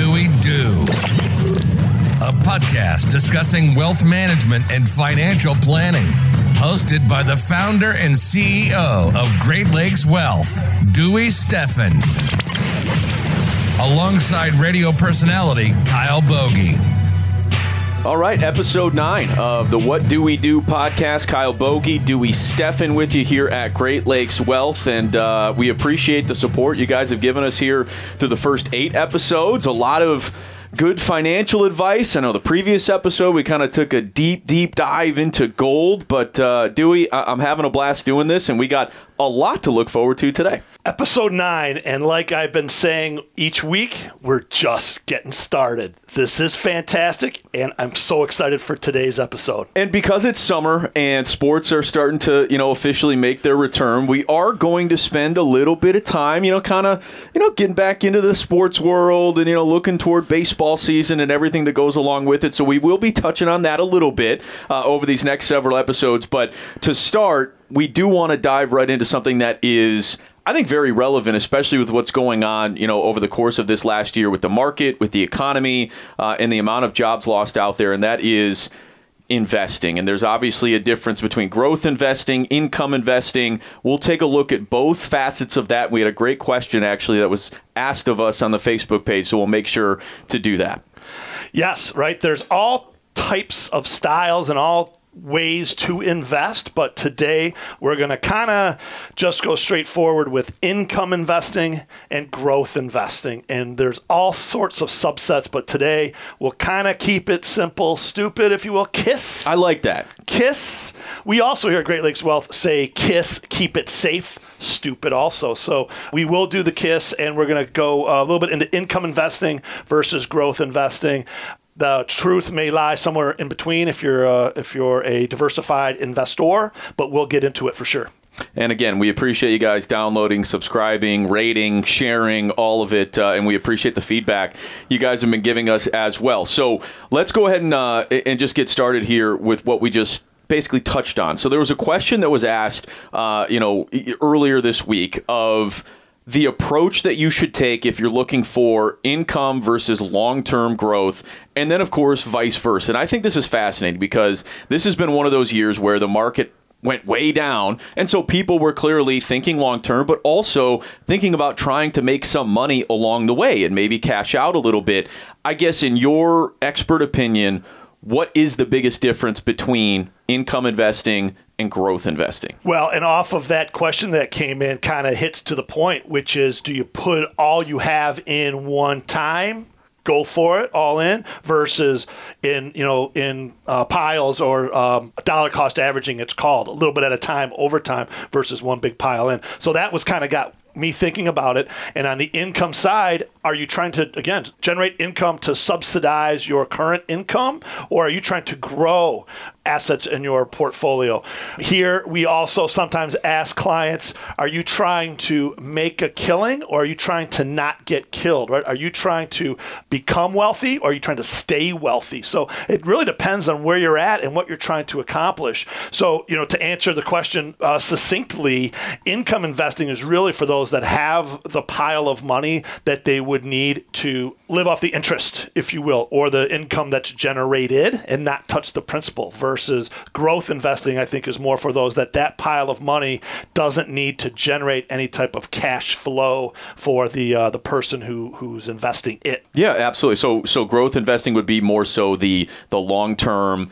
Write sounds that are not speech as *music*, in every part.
Do We Do? A podcast discussing wealth management and financial planning. Hosted by the founder and CEO of Great Lakes Wealth, Dewey Steffen. Alongside radio personality Kyle Bogey. All right, episode nine of the What Do We Do podcast. Kyle Bogey, Dewey Steffen with you here at Great Lakes Wealth, and uh, we appreciate the support you guys have given us here through the first eight episodes. A lot of good financial advice. I know the previous episode we kind of took a deep, deep dive into gold, but uh, Dewey, I- I'm having a blast doing this, and we got a lot to look forward to today. Episode 9, and like I've been saying each week, we're just getting started. This is fantastic, and I'm so excited for today's episode. And because it's summer and sports are starting to, you know, officially make their return, we are going to spend a little bit of time, you know, kind of, you know, getting back into the sports world and, you know, looking toward baseball season and everything that goes along with it. So we will be touching on that a little bit uh, over these next several episodes. But to start, we do want to dive right into something that is I think very relevant, especially with what's going on, you know, over the course of this last year with the market, with the economy, uh, and the amount of jobs lost out there, and that is investing. And there's obviously a difference between growth investing, income investing. We'll take a look at both facets of that. We had a great question actually that was asked of us on the Facebook page, so we'll make sure to do that. Yes, right. There's all types of styles and all ways to invest, but today we're going to kind of just go straight forward with income investing and growth investing. And there's all sorts of subsets, but today we'll kind of keep it simple, stupid, if you will. KISS. I like that. KISS. We also here at Great Lakes Wealth say KISS, keep it safe, stupid also. So we will do the KISS and we're going to go uh, a little bit into income investing versus growth investing the truth may lie somewhere in between if you're uh, if you're a diversified investor, but we'll get into it for sure. And again, we appreciate you guys downloading, subscribing, rating, sharing, all of it, uh, and we appreciate the feedback you guys have been giving us as well. So let's go ahead and uh, and just get started here with what we just basically touched on. So there was a question that was asked, uh, you know, earlier this week of the approach that you should take if you're looking for income versus long term growth, and then, of course, vice versa. And I think this is fascinating because this has been one of those years where the market went way down. And so people were clearly thinking long term, but also thinking about trying to make some money along the way and maybe cash out a little bit. I guess, in your expert opinion, what is the biggest difference between income investing and growth investing? Well, and off of that question that came in, kind of hits to the point, which is do you put all you have in one time? Go for it, all in, versus in you know in uh, piles or um, dollar cost averaging. It's called a little bit at a time, over time, versus one big pile in. So that was kind of got me thinking about it. And on the income side, are you trying to, again, generate income to subsidize your current income, or are you trying to grow assets in your portfolio? Here, we also sometimes ask clients, are you trying to make a killing, or are you trying to not get killed, right? Are you trying to become wealthy, or are you trying to stay wealthy? So it really depends on where you're at and what you're trying to accomplish. So, you know, to answer the question uh, succinctly, income investing is really for those that have the pile of money that they would need to live off the interest, if you will, or the income that's generated and not touch the principal versus growth investing, I think is more for those that that pile of money doesn't need to generate any type of cash flow for the uh, the person who who's investing it. Yeah, absolutely. So so growth investing would be more so the the long term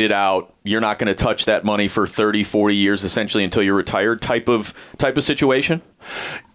it out you're not going to touch that money for 30 40 years essentially until you're retired type of type of situation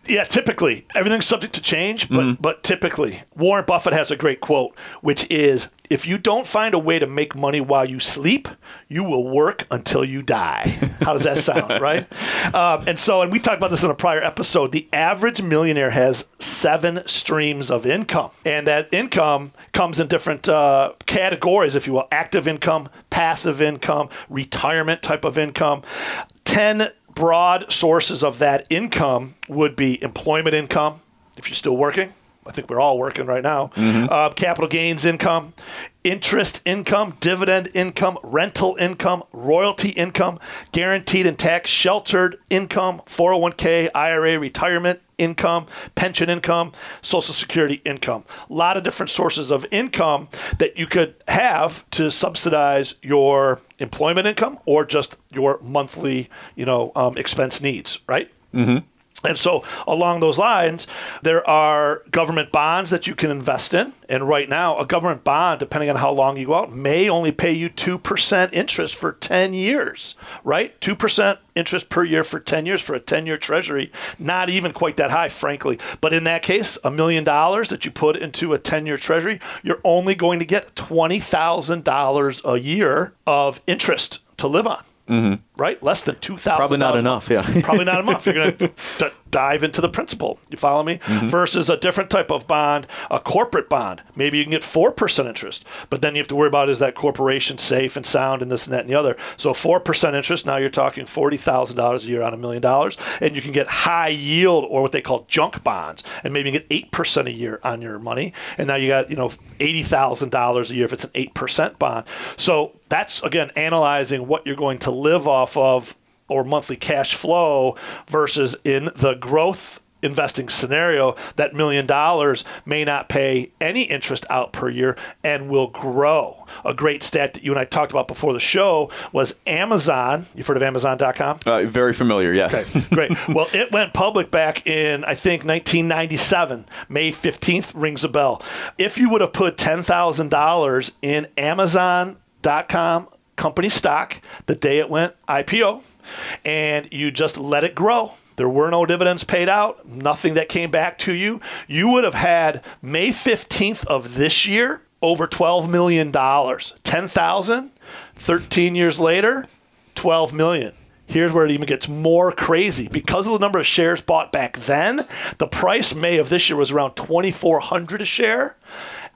Yeah, typically everything's subject to change, but but typically Warren Buffett has a great quote, which is if you don't find a way to make money while you sleep, you will work until you die. How does that sound, *laughs* right? Um, and so, and we talked about this in a prior episode. The average millionaire has seven streams of income, and that income comes in different uh, categories, if you will: active income, passive income, retirement type of income. Ten broad sources of that income would be employment income, if you're still working. I think we're all working right now. Uh, capital gains income, interest income, dividend income, rental income, royalty income, guaranteed and tax sheltered income, 401k, IRA, retirement income, pension income, social security income. A lot of different sources of income that you could have to subsidize your employment income or just your monthly, you know, um, expense needs, right? Mm-hmm. And so, along those lines, there are government bonds that you can invest in. And right now, a government bond, depending on how long you go out, may only pay you 2% interest for 10 years, right? 2% interest per year for 10 years for a 10 year treasury. Not even quite that high, frankly. But in that case, a million dollars that you put into a 10 year treasury, you're only going to get $20,000 a year of interest to live on. Mm-hmm. Right, less than two thousand. Probably not enough. Yeah, *laughs* probably not enough. You're going *laughs* to d- dive into the principal. You follow me? Mm-hmm. Versus a different type of bond, a corporate bond. Maybe you can get four percent interest, but then you have to worry about is that corporation safe and sound and this and that and the other. So four percent interest. Now you're talking forty thousand dollars a year on a million dollars, and you can get high yield or what they call junk bonds, and maybe you get eight percent a year on your money. And now you got you know eighty thousand dollars a year if it's an eight percent bond. So that's again analyzing what you're going to live off of or monthly cash flow versus in the growth investing scenario that million dollars may not pay any interest out per year and will grow. A great stat that you and I talked about before the show was Amazon. You've heard of Amazon.com? Uh, very familiar, yes. Okay, great. *laughs* well, it went public back in, I think, 1997. May 15th rings a bell. If you would have put $10,000 in Amazon com company stock the day it went IPO, and you just let it grow. There were no dividends paid out, nothing that came back to you. You would have had May 15th of this year over $12 million. 10,000, 13 years later, 12 million. Here's where it even gets more crazy. Because of the number of shares bought back then, the price May of this year was around 2400 a share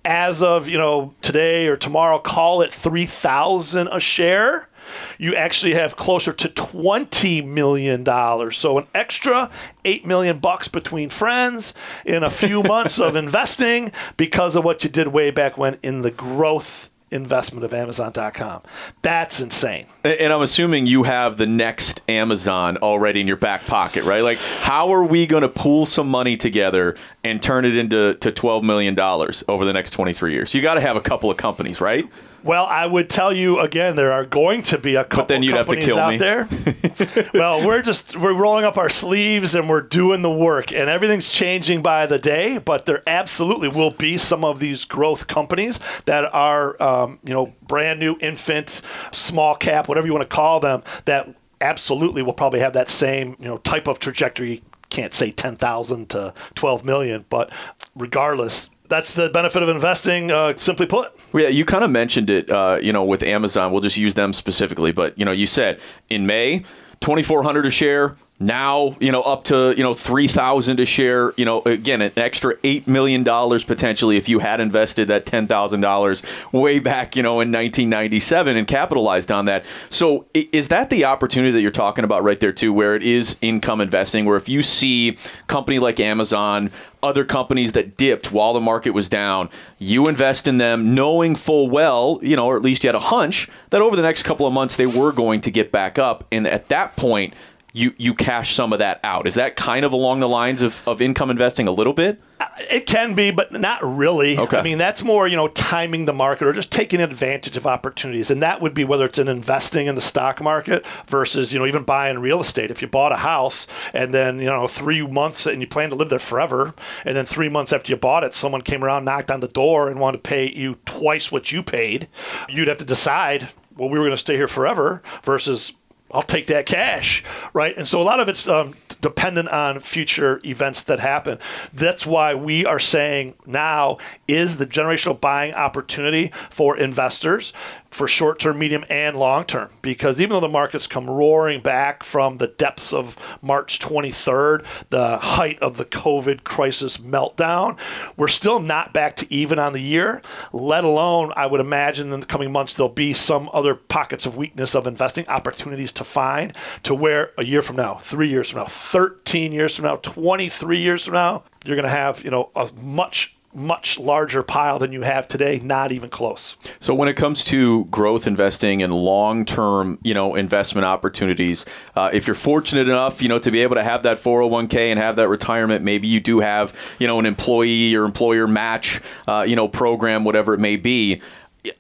as of you know today or tomorrow, call it three thousand a share. You actually have closer to twenty million dollars. So an extra eight million bucks between friends in a few *laughs* months of investing because of what you did way back when in the growth investment of Amazon.com. That's insane. And I'm assuming you have the next Amazon already in your back pocket, right? Like, how are we going to pool some money together and turn it into to $12 million over the next 23 years? You got to have a couple of companies, right? Well, I would tell you again, there are going to be a couple but then you'd companies have to kill out me. there. *laughs* well, we're just we're rolling up our sleeves and we're doing the work, and everything's changing by the day. But there absolutely will be some of these growth companies that are, um, you know, brand new, infant, small cap, whatever you want to call them, that absolutely will probably have that same you know type of trajectory. Can't say ten thousand to twelve million, but regardless, that's the benefit of investing. Uh, simply put. Yeah, you kind of mentioned it. Uh, you know, with Amazon, we'll just use them specifically. But you know, you said in May, twenty four hundred a share. Now, you know, up to you know three thousand a share. You know, again, an extra eight million dollars potentially if you had invested that ten thousand dollars way back, you know, in nineteen ninety seven and capitalized on that. So, is that the opportunity that you're talking about right there too, where it is income investing, where if you see company like Amazon other companies that dipped while the market was down. You invest in them knowing full well, you know, or at least you had a hunch that over the next couple of months they were going to get back up. And at that point, you, you cash some of that out. Is that kind of along the lines of, of income investing a little bit? Uh, it can be, but not really. Okay. I mean, that's more, you know, timing the market or just taking advantage of opportunities. And that would be whether it's in investing in the stock market versus, you know, even buying real estate. If you bought a house and then, you know, three months and you plan to live there forever, and then three months after you bought it, someone came around, knocked on the door, and wanted to pay you twice what you paid, you'd have to decide, well, we were going to stay here forever versus I'll take that cash, right? And so a lot of it's um, dependent on future events that happen. That's why we are saying now is the generational buying opportunity for investors for short term, medium, and long term. Because even though the markets come roaring back from the depths of March 23rd, the height of the COVID crisis meltdown, we're still not back to even on the year, let alone, I would imagine in the coming months, there'll be some other pockets of weakness of investing opportunities to find to where a year from now, three years from now, 13 years from now, 23 years from now, you're going to have, you know, a much much larger pile than you have today. Not even close. So when it comes to growth investing and long-term, you know, investment opportunities, uh, if you're fortunate enough, you know, to be able to have that 401k and have that retirement, maybe you do have, you know, an employee or employer match, uh, you know, program, whatever it may be.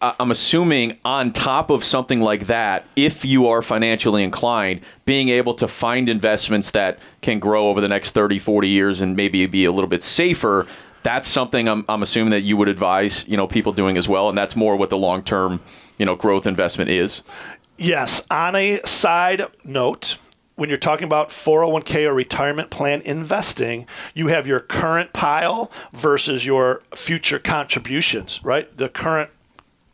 I'm assuming on top of something like that, if you are financially inclined, being able to find investments that can grow over the next 30, 40 years and maybe be a little bit safer, that's something I'm, I'm assuming that you would advise, you know, people doing as well. And that's more what the long-term, you know, growth investment is. Yes. On a side note, when you're talking about 401k or retirement plan investing, you have your current pile versus your future contributions, right? The current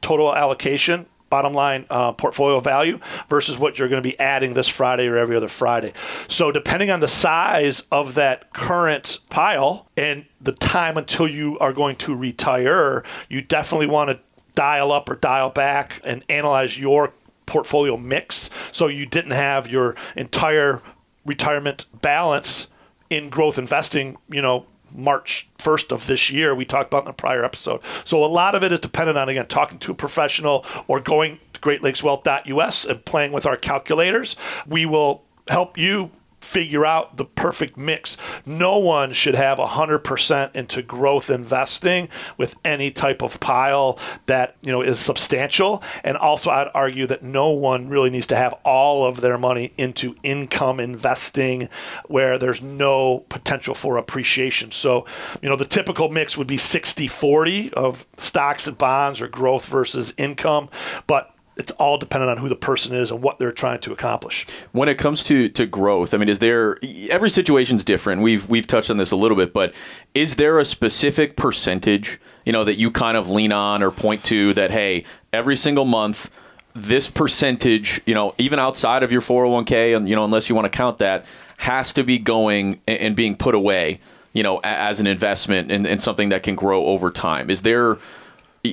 total allocation bottom line uh, portfolio value versus what you're going to be adding this Friday or every other Friday. So, depending on the size of that current pile and the time until you are going to retire, you definitely want to dial up or dial back and analyze your portfolio mix so you didn't have your entire retirement balance in growth investing, you know, March 1st of this year. We talked about in the prior episode. So a lot of it is dependent on, again, talking to a professional or going to greatlakeswealth.us and playing with our calculators. We will help you figure out the perfect mix. No one should have 100% into growth investing with any type of pile that, you know, is substantial. And also I'd argue that no one really needs to have all of their money into income investing where there's no potential for appreciation. So, you know, the typical mix would be 60/40 of stocks and bonds or growth versus income, but it's all dependent on who the person is and what they're trying to accomplish. When it comes to, to growth, I mean, is there every situation's different. We've we've touched on this a little bit, but is there a specific percentage, you know, that you kind of lean on or point to that hey, every single month this percentage, you know, even outside of your 401k and you know, unless you want to count that, has to be going and being put away, you know, as an investment and, and something that can grow over time. Is there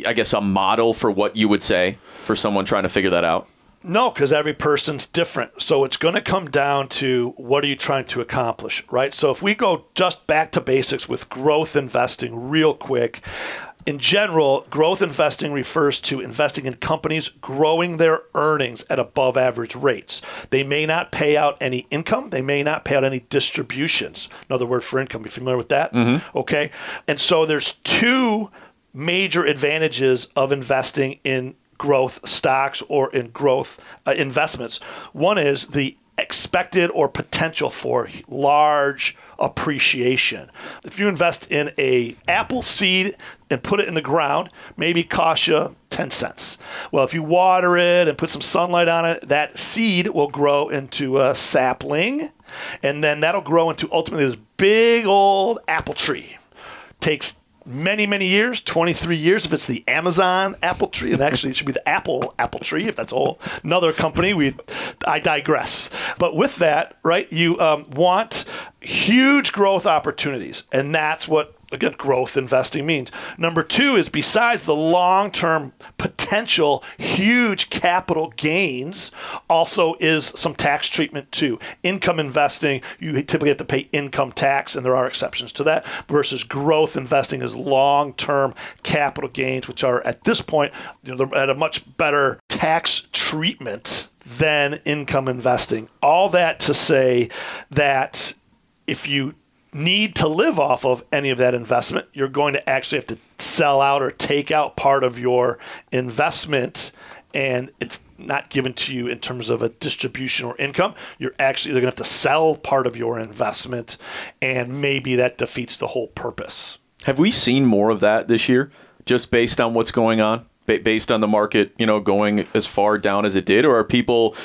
I guess, a model for what you would say for someone trying to figure that out? No, because every person's different. So it's going to come down to what are you trying to accomplish, right? So if we go just back to basics with growth investing, real quick, in general, growth investing refers to investing in companies growing their earnings at above average rates. They may not pay out any income, they may not pay out any distributions. Another word for income. You familiar with that? Mm-hmm. Okay. And so there's two major advantages of investing in growth stocks or in growth uh, investments. One is the expected or potential for large appreciation. If you invest in a apple seed and put it in the ground, maybe cost you 10 cents. Well, if you water it and put some sunlight on it, that seed will grow into a sapling and then that'll grow into ultimately this big old apple tree. Takes many, many years, 23 years, if it's the Amazon apple tree, and actually it should be the Apple apple tree, if that's all another company. We, I digress. But with that, right, you um, want huge growth opportunities, and that's what again, growth investing means. Number two is besides the long term potential huge capital gains, also is some tax treatment too. Income investing, you typically have to pay income tax, and there are exceptions to that, versus growth investing is long term capital gains, which are at this point you know, at a much better tax treatment than income investing. All that to say that if you need to live off of any of that investment, you're going to actually have to sell out or take out part of your investment and it's not given to you in terms of a distribution or income. You're actually they're going to have to sell part of your investment, and maybe that defeats the whole purpose. Have we seen more of that this year, just based on what's going on? Based on the market, you know, going as far down as it did, or are people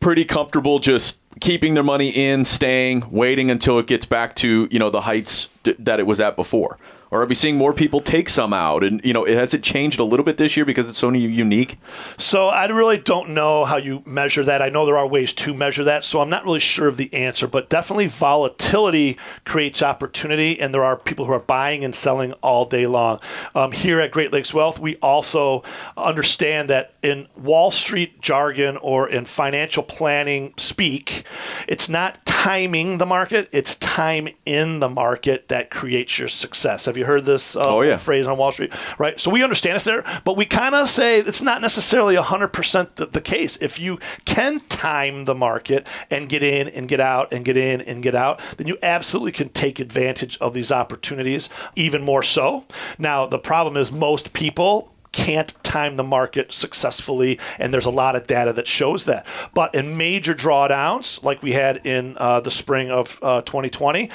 pretty comfortable just keeping their money in, staying, waiting until it gets back to you know the heights that it was at before? Or are we seeing more people take some out? And you know, has it changed a little bit this year because it's so unique? So I really don't know how you measure that. I know there are ways to measure that, so I'm not really sure of the answer. But definitely, volatility creates opportunity, and there are people who are buying and selling all day long. Um, here at Great Lakes Wealth, we also understand that in Wall Street jargon or in financial planning speak, it's not timing the market; it's time in the market that creates your success. Have Have you heard this uh, Oh, yeah. phrase on Wall Street? Right. So we understand it's there, but we kind of say it's not necessarily 100% the, the case. If you can time the market and get in and get out and get in and get out, then you absolutely can take advantage of these opportunities even more so. Now, the problem is most people can't time the market successfully, and there's a lot of data that shows that. But in major drawdowns, like we had in uh, the spring of uh, 2020,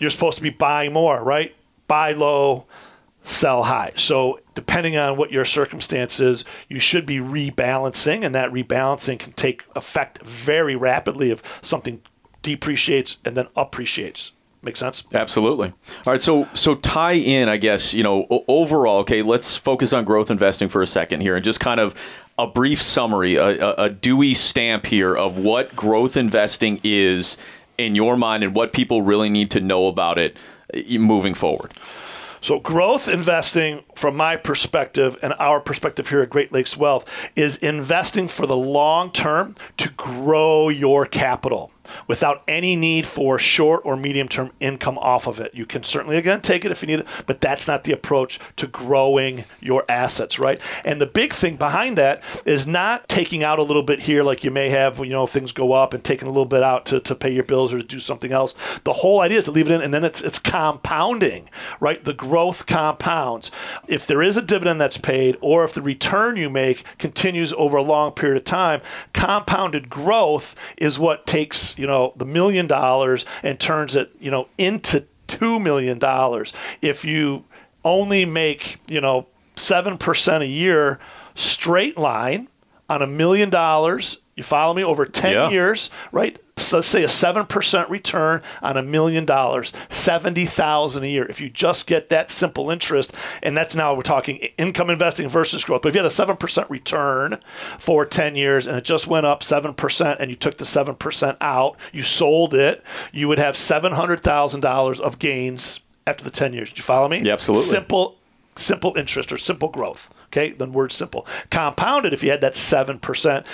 you're supposed to be buying more, right? Buy low, sell high. So depending on what your circumstance is, you should be rebalancing, and that rebalancing can take effect very rapidly if something depreciates and then appreciates. Make sense? Absolutely. All right. So so tie in, I guess you know overall. Okay, let's focus on growth investing for a second here, and just kind of a brief summary, a, a, a Dewey stamp here of what growth investing is in your mind, and what people really need to know about it moving forward. So, growth investing, from my perspective and our perspective here at Great Lakes Wealth, is investing for the long term to grow your capital without any need for short or medium term income off of it. You can certainly, again, take it if you need it, but that's not the approach to growing your assets, right? And the big thing behind that is not taking out a little bit here like you may have, you know, things go up and taking a little bit out to, to pay your bills or to do something else. The whole idea is to leave it in and then it's, it's compounding, right? The growth compounds. If there is a dividend that's paid or if the return you make continues over a long period of time, compounded growth is what takes, you know, the million dollars and turns it, you know, into $2 million. If you only make, you know, 7% a year straight line on a million dollars, you follow me over 10 Yeah. years, right? So let's say a 7% return on a million dollars, 70,000 a year. If you just get that simple interest, and that's now we're talking income investing versus growth. But if you had a 7% return for 10 years and it just went up 7% and you took the 7% out, you sold it, you would have $700,000 of gains after the 10 years. Do you follow me? Yeah, absolutely. Simple simple interest or simple growth. Okay, the word simple. Compounded, if you had that seven percent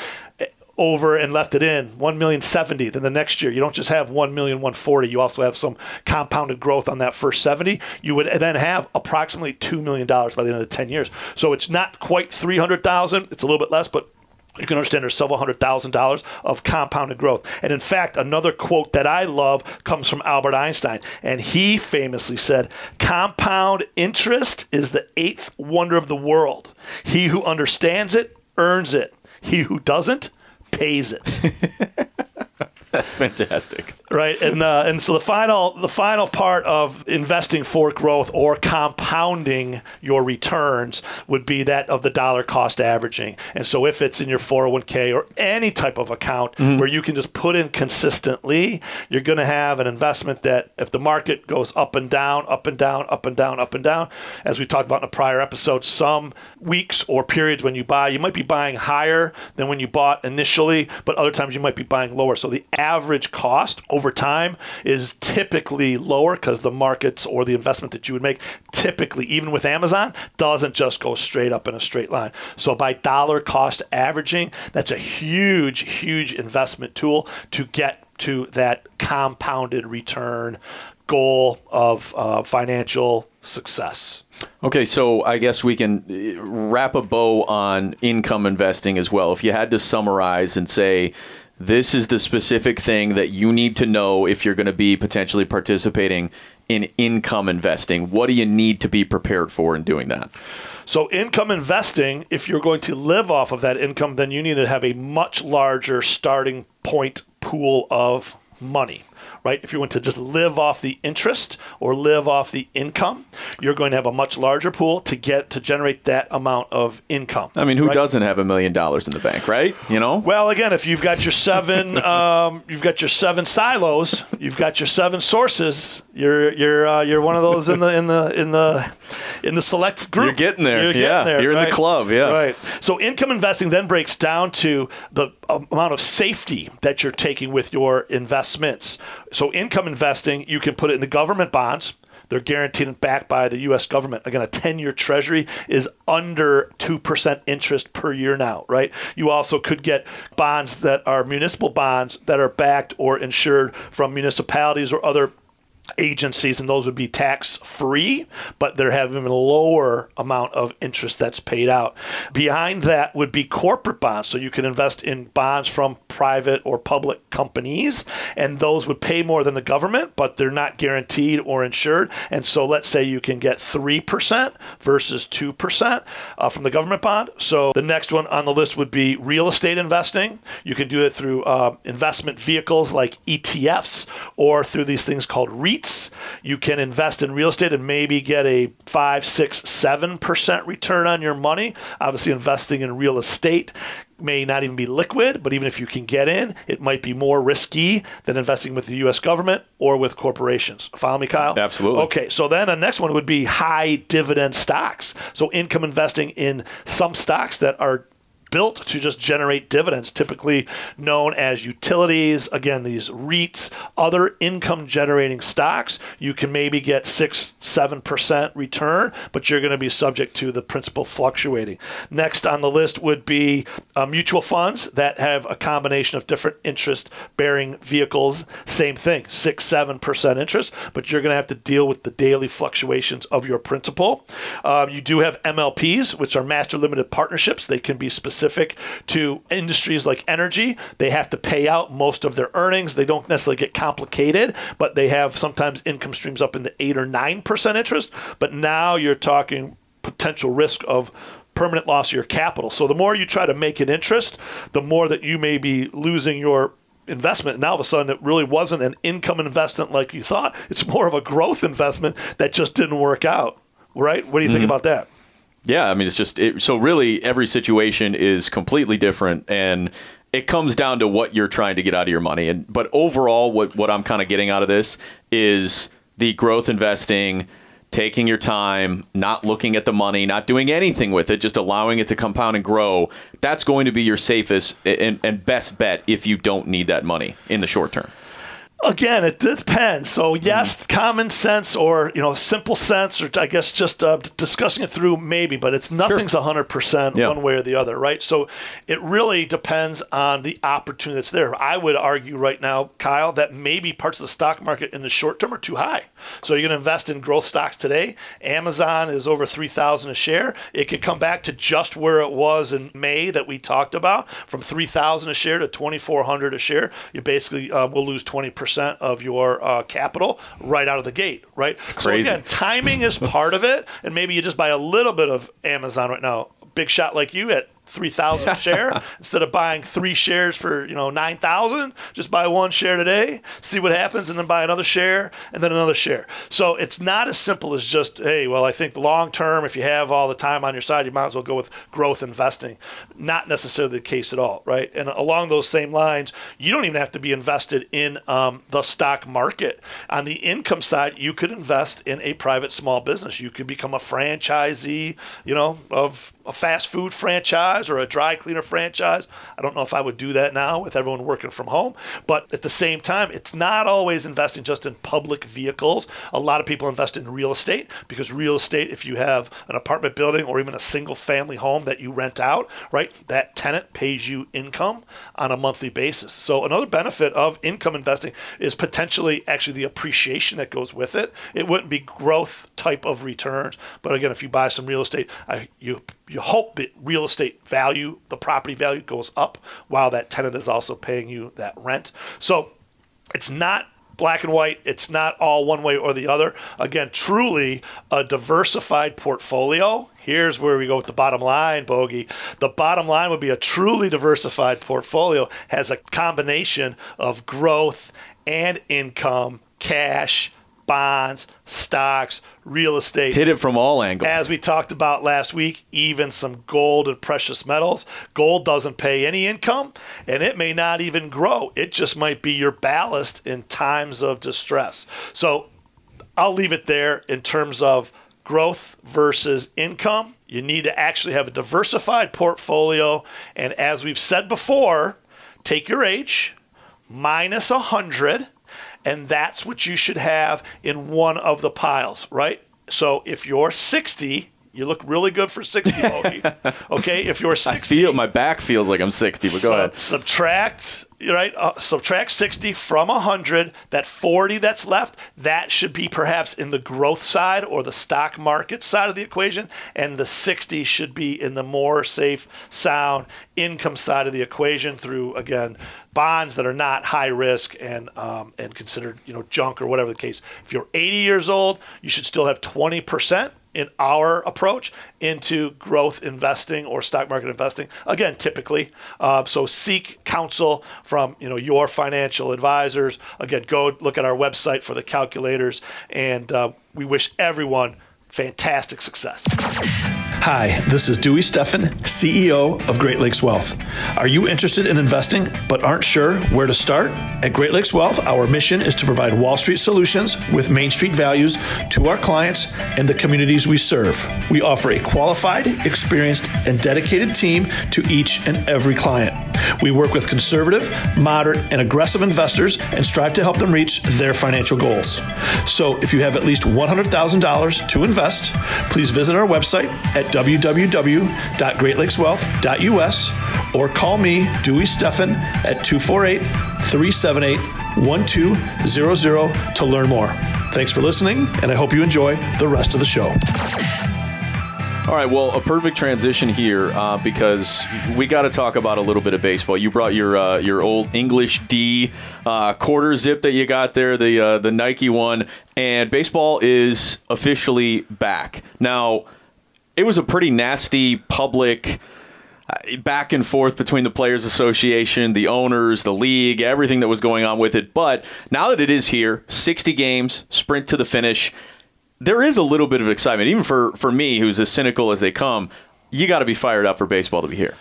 over and left it in 1 million 70 then the next year you don't just have 1 million 140 You also have some compounded growth on that first seventy. You would then have approximately two million dollars by the end of the ten years. So it's not quite three hundred thousand. It's a little bit less, but you can understand there's several hundred thousand dollars of compounded growth. And in fact, another quote that I love comes from Albert Einstein. And he famously said, Compound interest is the eighth wonder of the world. He who understands it earns it, he who doesn't pays it. *laughs* *laughs* That's fantastic. right and uh, and so the final the final part of investing for growth or compounding your returns would be that of the dollar cost averaging. And so if it's in your 401k or any type of account where you can just put in consistently you're going to have an investment that if the market goes up and down up and down up and down up and down as we talked about in a prior episode some weeks or periods when you buy you might be buying higher than when you bought initially but other times you might be buying lower. So the average cost over time is typically lower because the markets or the investment that you would make typically even with amazon doesn't just go straight up in a straight line so by dollar cost averaging that's a huge huge investment tool to get to that compounded return goal of uh, financial success Okay, so I guess we can uh, wrap a bow on income investing as well. If you had to summarize and say, this is the specific thing that you need to know if you're going to be potentially participating in income investing, what do you need to be prepared for in doing that? So, income investing, if you're going to live off of that income, then you need to have a much larger starting point pool of money, right? If you want to just live off the interest or live off the income, you're going to have a much larger pool to get to generate that amount of income. I mean, who right? doesn't have a million dollars in the bank, right? You know? Well, again, if you've got your seven, *laughs* um, you've got your seven silos, you've got your seven sources. You're you're uh, you're one of those in the in the in the in the select group. You're getting there. You're getting Yeah, there, you're in the club, yeah. Right. So income investing then breaks down to the amount of safety that you're taking with your investments. So income investing, you can put it into government bonds. They're guaranteed and backed by the U.S. government. Again, a 10 year treasury is under 2% interest per year now, right? You also could get bonds that are municipal bonds that are backed or insured from municipalities or other agencies, and those would be tax free, but they're having a lower amount of interest that's paid out. Behind that would be corporate bonds. So you can invest in bonds from private or public companies, and those would pay more than the government, but they're not guaranteed or insured. And so let's say you can get 3% versus 2% uh, from the government bond. So the next one on the list would be real estate investing. You can do it through uh, investment vehicles like ETFs or through these things called REITs. You can invest in real estate and maybe get a five, six, seven percent return on your money. Obviously, investing in real estate may not even be liquid, but even if you can get in, it might be more risky than investing with the U.S. government or with corporations. Follow me, Kyle? Absolutely. Okay, so then the next one would be high dividend stocks. So income investing in some stocks that are built to just generate dividends, typically known as utilities. Again, these REITs, other income generating stocks, you can maybe get six, seven percent return, but you're going to be subject to the principal fluctuating. Next on the list would be uh, mutual funds that have a combination of different interest bearing vehicles. Same thing, six, seven percent interest, but you're going to have to deal with the daily fluctuations of your principal. Uh, you do have MLPs, which are master limited partnerships. They can be specific specific to industries like energy. They have to pay out most of their earnings. They don't necessarily get complicated, but they have sometimes income streams up in the 8 or 9% interest. But now you're talking potential risk of permanent loss of your capital. So the more you try to make an interest, the more that you may be losing your investment. Now all of a sudden, it really wasn't an income investment like you thought. It's more of a growth investment that just didn't work out. Right? What do you mm-hmm. think about that? Yeah, I mean, it's just it, so really every situation is completely different, and it comes down to what you're trying to get out of your money. And but overall, what what I'm kind of getting out of this is the growth investing, taking your time, not looking at the money, not doing anything with it, just allowing it to compound and grow. That's going to be your safest and, and best bet if you don't need that money in the short term. Again, it depends. So yes, mm common sense or you know simple sense, or I guess just uh, discussing it through maybe, but it's nothing's hundred percent one way or the other, right? So it really depends on the opportunity that's there. I would argue right now, Kyle, that maybe parts of the stock market in the short term are too high. So you're going to invest in growth stocks today. Amazon is over three thousand a share. It could come back to just where it was in May that we talked about, from three thousand a share to twenty four hundred a share. You basically uh, will lose twenty percent percent of your uh, capital right out of the gate, right? So again, timing is part of it, and maybe you just buy a little bit of Amazon right now. Big shot like you at 3000 *laughs* share instead of buying three shares for you know 9000 just buy one share today see what happens and then buy another share and then another share. So it's not as simple as just hey well i think long term if you have all the time on your side you might as well go with growth investing. Not necessarily the case at all right? And along those same lines you don't even have to be invested in um, the stock market. On the income side you could invest in a private small business. You could become a franchisee you know of a fast food franchise or a dry cleaner franchise. I don't know if I would do that now with everyone working from home. But at the same time, it's not always investing just in public vehicles. A lot of people invest in real estate because real estate, if you have an apartment building or even a single family home that you rent out, right, that tenant pays you income on a monthly basis. So another benefit of income investing is potentially actually the appreciation that goes with it. It wouldn't be growth type of returns, but again, if you buy some real estate, I, you you hope that real estate value, the property value goes up while that tenant is also paying you that rent. So it's not black and white. It's not all one way or the other. Again, truly a diversified portfolio. Here's where we go with the bottom line, Bogey. The bottom line would be a truly diversified portfolio has a combination of growth and income, cash, bonds, stocks, real estate. Hit it from all angles. As we talked about last week, even some gold and precious metals. Gold doesn't pay any income and it may not even grow. It just might be your ballast in times of distress. So I'll leave it there in terms of growth versus income. You need to actually have a diversified portfolio. And as we've said before, take your age minus 100 and that's what you should have in one of the piles, right? So if you're 60, you look really good for 60, *laughs* okay? If you're 60, I feel my back feels like I'm 60, but go ahead. Subtract right? Uh, subtract 60 from 100. That 40 that's left, that should be perhaps in the growth side or the stock market side of the equation. And the 60 should be in the more safe, sound income side of the equation through, again, bonds that are not high risk and um, and considered you know junk or whatever the case. If you're 80 years old, you should still have 20 percent in our approach into growth investing or stock market investing. Again, typically, uh, so seek counsel from you know your financial advisors. Again, go look at our website for the calculators, and uh, we wish everyone fantastic success. Hi, this is Dewey Steffen, CEO of Great Lakes Wealth. Are you interested in investing but aren't sure where to start? At Great Lakes Wealth, our mission is to provide Wall Street solutions with Main Street values to our clients and the communities we serve. We offer a qualified, experienced, and dedicated team to each and every client. We work with conservative, moderate, and aggressive investors and strive to help them reach their financial goals. So if you have at least $100,000 to invest, please visit our website at www.greatlakeswealth.us or call me, Dewey Steffen, at 248 378 1200 to learn more. Thanks for listening, and I hope you enjoy the rest of the show. All right, well, a perfect transition here uh, because we got to talk about a little bit of baseball. You brought your uh, your old English D uh, quarter zip that you got there, the uh, the Nike one, and baseball is officially back. Now, it was a pretty nasty public uh, back and forth between the players association the owners the league everything that was going on with it but now that it is here 60 games sprint to the finish there is a little bit of excitement, even for, for me, who's as cynical as they come. You got to be fired up for baseball to be here.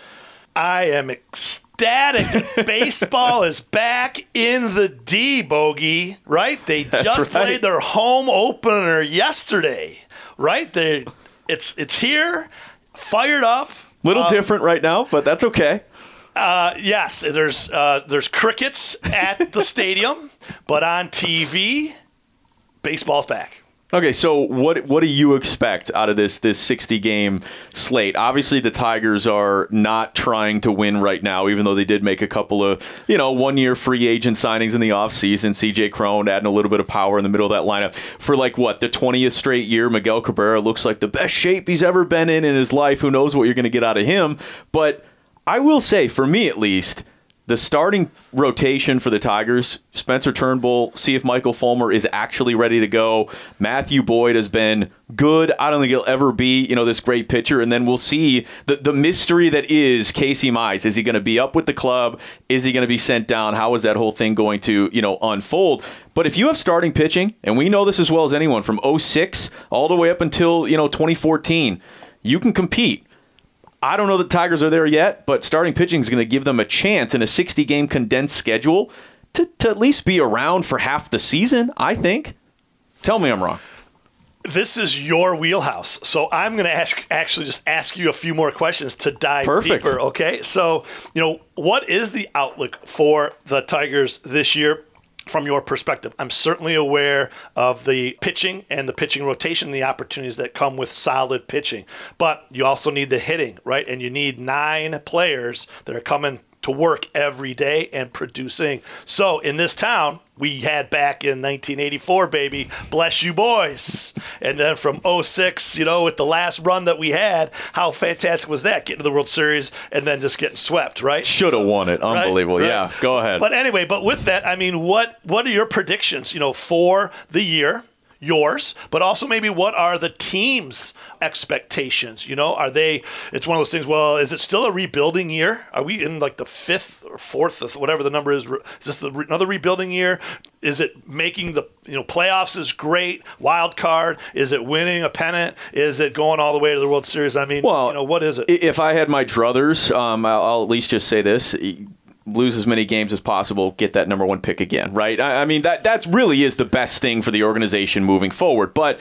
I am ecstatic. *laughs* Baseball is back in the D, Bogey. Right? They That's just right. played their home opener yesterday. Right? They, it's it's here, fired up. Little Um, different right now, but that's okay. Uh, yes, there's uh, there's crickets at the stadium, but on TV, baseball's back. Okay, so what what do you expect out of this this 60 game slate? Obviously, the Tigers are not trying to win right now, even though they did make a couple of you know one year free agent signings in the offseason. CJ Cron adding a little bit of power in the middle of that lineup for like what the 20th straight year. Miguel Cabrera looks like the best shape he's ever been in in his life. Who knows what you're going to get out of him? But I will say, for me at least, the starting rotation for the Tigers, Spencer Turnbull, see if Michael Fulmer is actually ready to go. Matthew Boyd has been good. I don't think he'll ever be, you know, this great pitcher. And then we'll see the, the mystery that is Casey Mize. Is he going to be up with the club? Is he going to be sent down? How is that whole thing going to, you know, unfold? But if you have starting pitching, and we know this as well as anyone from 06 all the way up until, you know, 2014, you can compete. I don't know that Tigers are there yet, but starting pitching is going to give them a chance in a 60 game condensed schedule to, to at least be around for half the season, I think. Tell me I'm wrong. This is your wheelhouse, so I'm going to ask actually just ask you a few more questions to dive Perfect. deeper. Okay, so you know what is the outlook for the Tigers this year? From your perspective, I'm certainly aware of the pitching and the pitching rotation, the opportunities that come with solid pitching. But you also need the hitting, right? And you need nine players that are coming to work every day and producing. So in this town, we had back in 1984, baby, bless you boys. And then from 06, you know, with the last run that we had, how fantastic was that? Getting to the World Series and then just getting swept, right? Should have won it. Unbelievable. right. Yeah, go ahead. But anyway, but with that, I mean, what what are your predictions? You know, for the year, yours, but also maybe what are the team's expectations? You know, are they? It's one of those things. Well, is it still a rebuilding year? Are we in like the fifth or fourth, or whatever the number is? Is this the, another rebuilding year? Is it making the you know playoffs is great? Wild card? Is it winning a pennant? Is it going all the way to the World Series? I mean, Well, you know, what is it? If I had my druthers, um, I'll, I'll at least just say this. Lose as many games as possible, get that number one pick again, right? I, I mean, that that's really is the best thing for the organization moving forward. But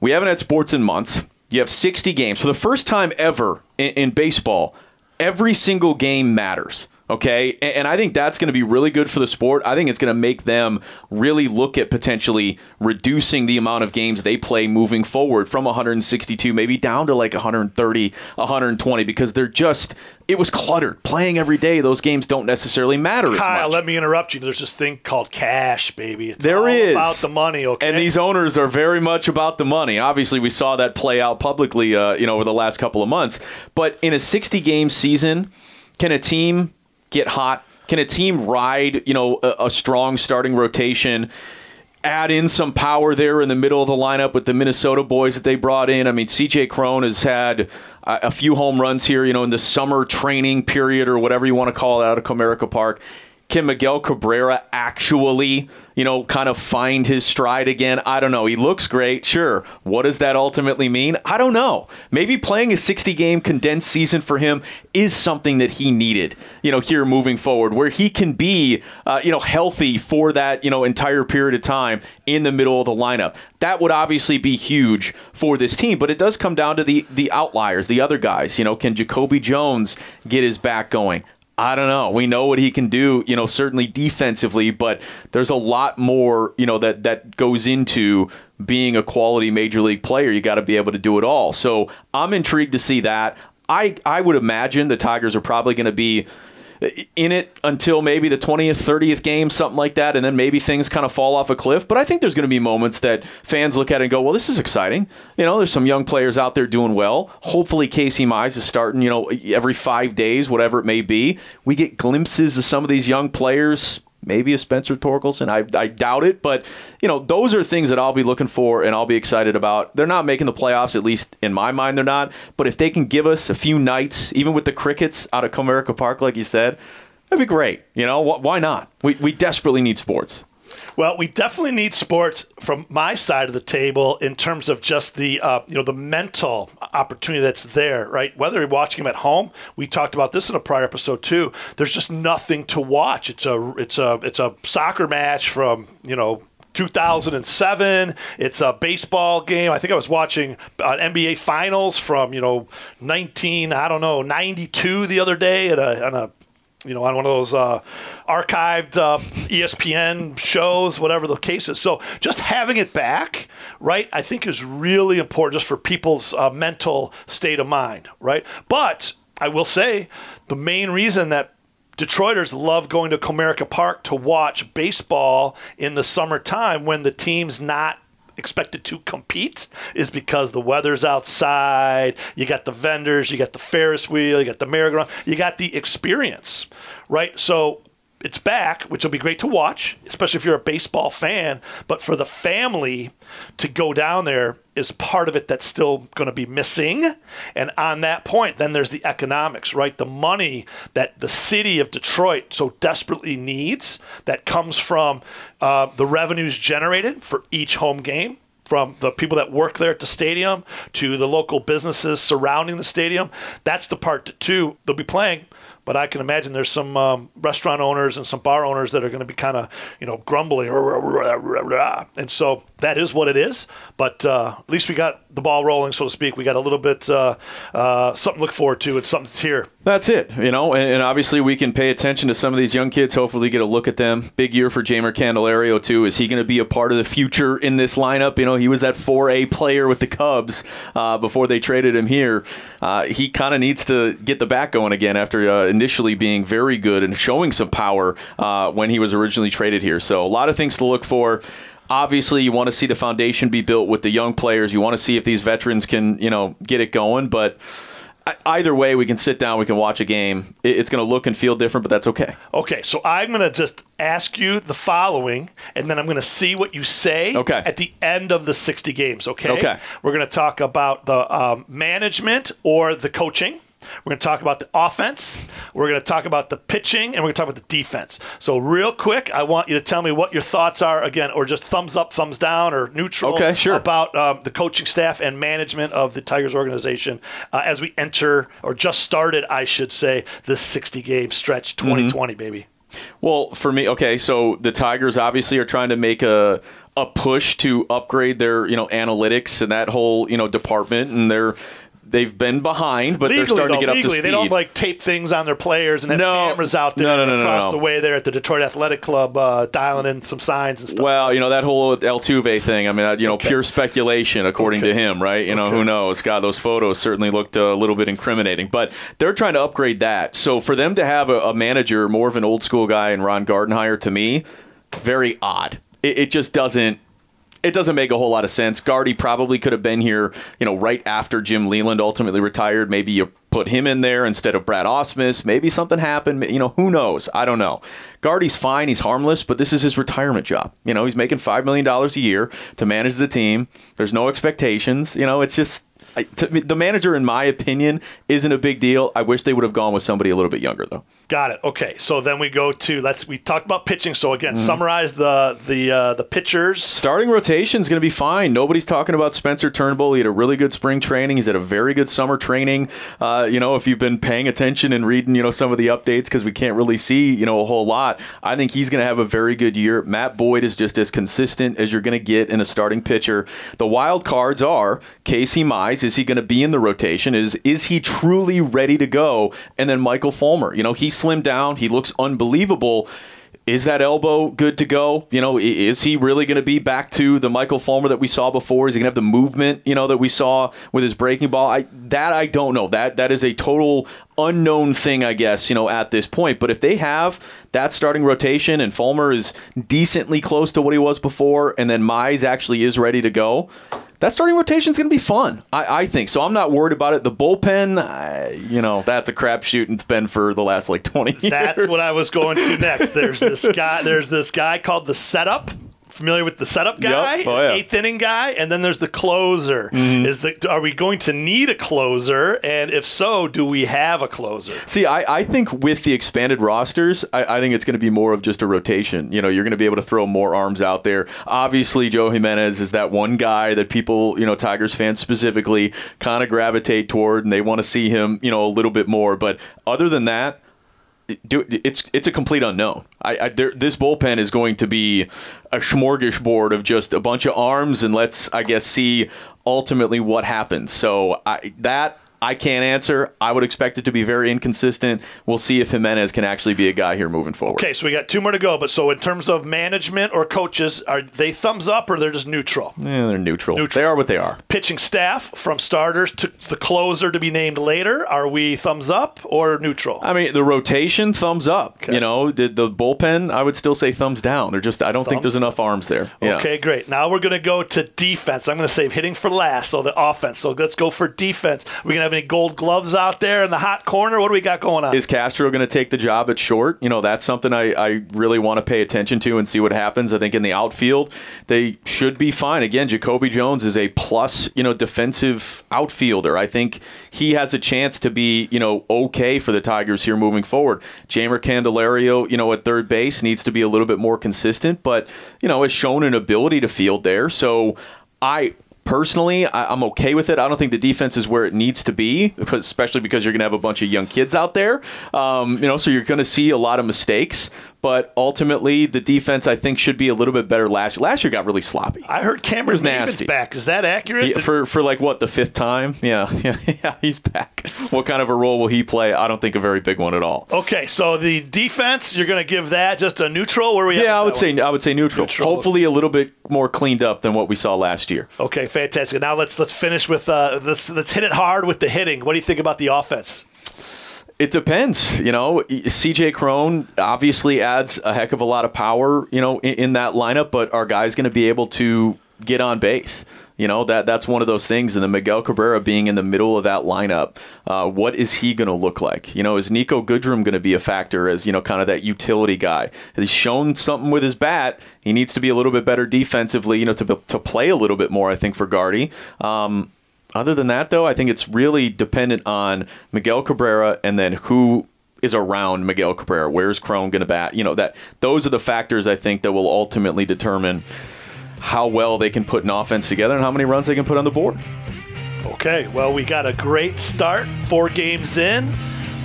we haven't had sports in months. You have 60 games. For the first time ever in, in baseball, every single game matters. Okay. And, and I think that's going to be really good for the sport. I think it's going to make them really look at potentially reducing the amount of games they play moving forward from 162, maybe down to like 130, 120, because they're just, it was cluttered. Playing every day, those games don't necessarily matter Kyle, as much. let me interrupt you. There's this thing called cash, baby. It's There all is. about the money, okay? And these owners are very much about the money. Obviously, we saw that play out publicly, uh, you know, over the last couple of months. But in a 60 game season, can a team get hot? Can a team ride, you know, a, a strong starting rotation? Add in some power there in the middle of the lineup with the Minnesota boys that they brought in. I mean, CJ Cron has had a, few home runs here, you know, in the summer training period or whatever you want to call it out of Comerica Park. Can Miguel Cabrera actually, you know, kind of find his stride again? I don't know. He looks great, sure. What does that ultimately mean? I don't know. Maybe playing a 60 game condensed season for him is something that he needed, you know, here moving forward, where he can be, uh, you know, healthy for that, you know, entire period of time in the middle of the lineup. That would obviously be huge for this team, but it does come down to the the outliers, the other guys. You know, can Jacoby Jones get his back going? I don't know. We know what he can do, you know, certainly defensively, but there's a lot more, you know, that that goes into being a quality major league player. You got to be able to do it all. So I'm intrigued to see that. I I would imagine the Tigers are probably going to be in it until maybe the 20th, 30th game, something like that, and then maybe things kind of fall off a cliff. But I think there's going to be moments that fans look at and go, well, this is exciting. You know, there's some young players out there doing well. Hopefully, Casey Mize is starting, you know, every five days, whatever it may be. We get glimpses of some of these young players maybe a Spencer Torkelson. I, I doubt it, but you know those are things that I'll be looking for and I'll be excited about. They're not making the playoffs, at least in my mind, they're not. But if they can give us a few nights, even with the Crickets out of Comerica Park, like you said, that'd be great. You know wh- why not? We we desperately need sports. Well, we definitely need sports from my side of the table in terms of just the uh, you know the mental opportunity that's there, right? Whether you're watching them at home, we talked about this in a prior episode too. There's just nothing to watch. It's a it's a it's a soccer match from you know 2007. It's a baseball game. I think I was watching an NBA Finals from you know 19 I don't know 92 the other day at a, on a you know, on one of those uh, archived uh, ESPN shows, whatever the case is. So just having it back, right, I think is really important just for people's uh, mental state of mind, right? But I will say the main reason that Detroiters love going to Comerica Park to watch baseball in the summertime when the team's not expected to compete is because the weather's outside. You got the vendors, you got the Ferris wheel, you got the merry-go-round, you got the experience, right? So it's back, which will be great to watch, especially if you're a baseball fan. But for the family to go down there is part of it that's still going to be missing. And on that point, then there's the economics, right? The money that the city of Detroit so desperately needs that comes from uh, the revenues generated for each home game. From the people that work there at the stadium to the local businesses surrounding the stadium. That's the part that, too, they'll be playing but I can imagine there's some um, restaurant owners and some bar owners that are going to be kind of, you know, grumbling. And so that is what it is. But uh, at least we got the ball rolling, so to speak. We got a little bit uh, uh, something to look forward to, and something's here. That's it, you know, and, and, obviously we can pay attention to some of these young kids. Hopefully, get a look at them. Big year for Jeimer Candelario too. Is he going to be a part of the future in this lineup? You know, he was that 4A player with the Cubs uh, before they traded him here. Uh, he kind of needs to get the back going again after uh, initially being very good and showing some power when he was originally traded here. So a lot of things to look for obviously you want to see the foundation be built with the young players. You want to see if these veterans can, you know, get it going, but either way, we can sit down, we can watch a game. It's going to look and feel different, but that's okay. Okay, so I'm going to just ask you the following, and then I'm going to see what you say okay. at the end of the 60 games. Okay. Okay. We're going to talk about the um, management or the coaching. We're going to talk about the offense. We're going to talk about the pitching, and we're going to talk about the defense. So, real quick, I want you to tell me what your thoughts are again, or just thumbs up, thumbs down, or neutral okay, sure. about um, the coaching staff and management of the Tigers organization uh, as we enter, or just started, I should say, this 60 game stretch 2020, mm-hmm. baby. Well, for me, okay, so the Tigers obviously are trying to make a a push to upgrade their you know analytics and that whole you know department and they're they've been behind, but legally, they're starting though, to get legally, up to speed. They don't like tape things on their players and have No. cameras out there No, no, no, no, across no. the way there at the Detroit Athletic Club, uh, dialing in some signs and stuff. Well, you know that whole Altuve thing. I mean, you know, pure speculation, according to him, right? You know, Okay. who knows? God, those photos certainly looked a little bit incriminating. But they're trying to upgrade that. So for them to have a, a manager, more of an old school guy, and Ron Gardenhire, to me, very odd. It, it just doesn't. It doesn't make a whole lot of sense. Guardy probably could have been here, you know, right after Jim Leyland ultimately retired. Maybe you put him in there instead of Brad Ausmus. Maybe something happened. You know, who knows? I don't know. Guardy's fine. He's harmless, but this is his retirement job. You know, he's making $5 million a year to manage the team. There's no expectations. You know, it's just. I, to the manager, in my opinion, isn't a big deal. I wish they would have gone with somebody a little bit younger, though. Got it. Okay, so then we go to let's. We talked about pitching. So Mm-hmm. again, summarize the the uh, the pitchers. Starting rotation is going to be fine. Nobody's talking about Spencer Turnbull. He had a really good spring training. He's had a very good summer training. Uh, you know, if you've been paying attention and reading, you know, some of the updates because we can't really see, you know, a whole lot. I think he's going to have a very good year. Matt Boyd is just as consistent as you're going to get in a starting pitcher. The wild cards are Casey Mize. Is he going to be in the rotation? Is is he truly ready to go? And then Michael Fulmer. You know, he slimmed down. He looks unbelievable is that elbow good to go? You know, is he really going to be back to the Michael Fulmer that we saw before? Is he going to have the movement, you know, that we saw with his breaking ball? I that I don't know. That that is a total unknown thing, I guess, you know, at this point. But if they have that starting rotation and Fulmer is decently close to what he was before, and then Mize actually is ready to go, that starting rotation is going to be fun. I, I think so. I'm not worried about it. The bullpen, I, you know, that's a crapshoot, and it's been for the last like 20 years. That's what I was going to next. There's this guy. There's this guy called the setup. Familiar with the setup guy, Yep. Oh, yeah. Mm-hmm. eighth inning guy, and then there's the closer. Is the are we going to need a closer? And if so, do we have a closer? See, I, I think with the expanded rosters, I, I think it's going to be more of just a rotation. You know, you're going to be able to throw more arms out there. Obviously, Joe Jimenez is that one guy that people, you know, Tigers fans specifically, kind of gravitate toward, and they want to see him, you know, a little bit more. But other than that, do, it's it's a complete unknown. I, I there, this bullpen is going to be a smorgasbord of just a bunch of arms, and let's I guess see ultimately what happens. So I, that I can't answer. I would expect it to be very inconsistent. We'll see if Jimenez can actually be a guy here moving forward. Okay, so we got two more to go. But so in terms of management or coaches, are they thumbs up or they're just neutral? Yeah, they're neutral. Neutral. They are what they are. Pitching staff from starters to the closer to be named later. Are we thumbs up or neutral? I mean, the rotation, thumbs up. You know, the, the bullpen, I would still say thumbs down. They're just, I don't think there's enough arms there. Yeah. Okay, great. Now we're going to go to defense. I'm going to save hitting for last, so the offense. So let's go for defense. We're going to have any gold gloves out there in the hot corner? What do we got going on? Is Castro going to take the job at short? You know, that's something I, I really want to pay attention to and see what happens. I think in the outfield, they should be fine. Again, Jacoby Jones is a plus, you know, defensive outfielder. I think he has a chance to be, you know, okay for the Tigers here moving forward. Jeimer Candelario, you know, at third base needs to be a little bit more consistent, but, you know, has shown an ability to field there. So I personally I, i'm okay with it. I don't think the defense is where it needs to be especially because you're going to have a bunch of young kids out there. Um, you know so you're going to see a lot of mistakes but ultimately the defense i think should be a little bit better last last year got really sloppy I heard Cameron nasty. back. Is that accurate? He- for for like what the fifth time yeah *laughs* yeah yeah he's back what kind of a role will he play i don't think a very big one at all okay, so the defense, you're going to give that just a neutral? Where are we yeah, I would say one? I would say neutral. Neutral. Hopefully, a little bit more cleaned up than what we saw last year. Okay, fantastic. Now let's let's finish with uh, let's let's hit it hard with the hitting. What do you think about the offense? It depends. You know, CJ Cron obviously adds a heck of a lot of power, you know, in, in that lineup, but are guys going to be able to get on base? You know, that that's one of those things. And the Miguel Cabrera being in the middle of that lineup, uh, what is he going to look like? You know, is Niko Goodrum going to be a factor as, you know, kind of that utility guy? He's shown something with his bat. He needs to be a little bit better defensively, you know, to, to play a little bit more, I think, for Guardy. Um, other than that, though, I think it's really dependent on Miguel Cabrera and then who is around Miguel Cabrera. Where's Cron going to bat? You know that those are the factors I think that will ultimately determine how well they can put an offense together and how many runs they can put on the board. Okay, well, we got a great start, four games in,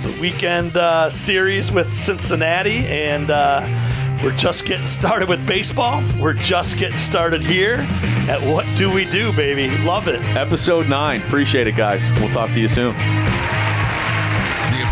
the weekend uh, series with Cincinnati, and uh, We're just getting started with baseball. We're just getting started here at What Do We Do, baby? Love it. Episode 9. Appreciate it, guys. We'll talk to you soon.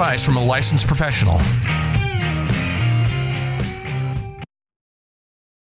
advice from a licensed professional.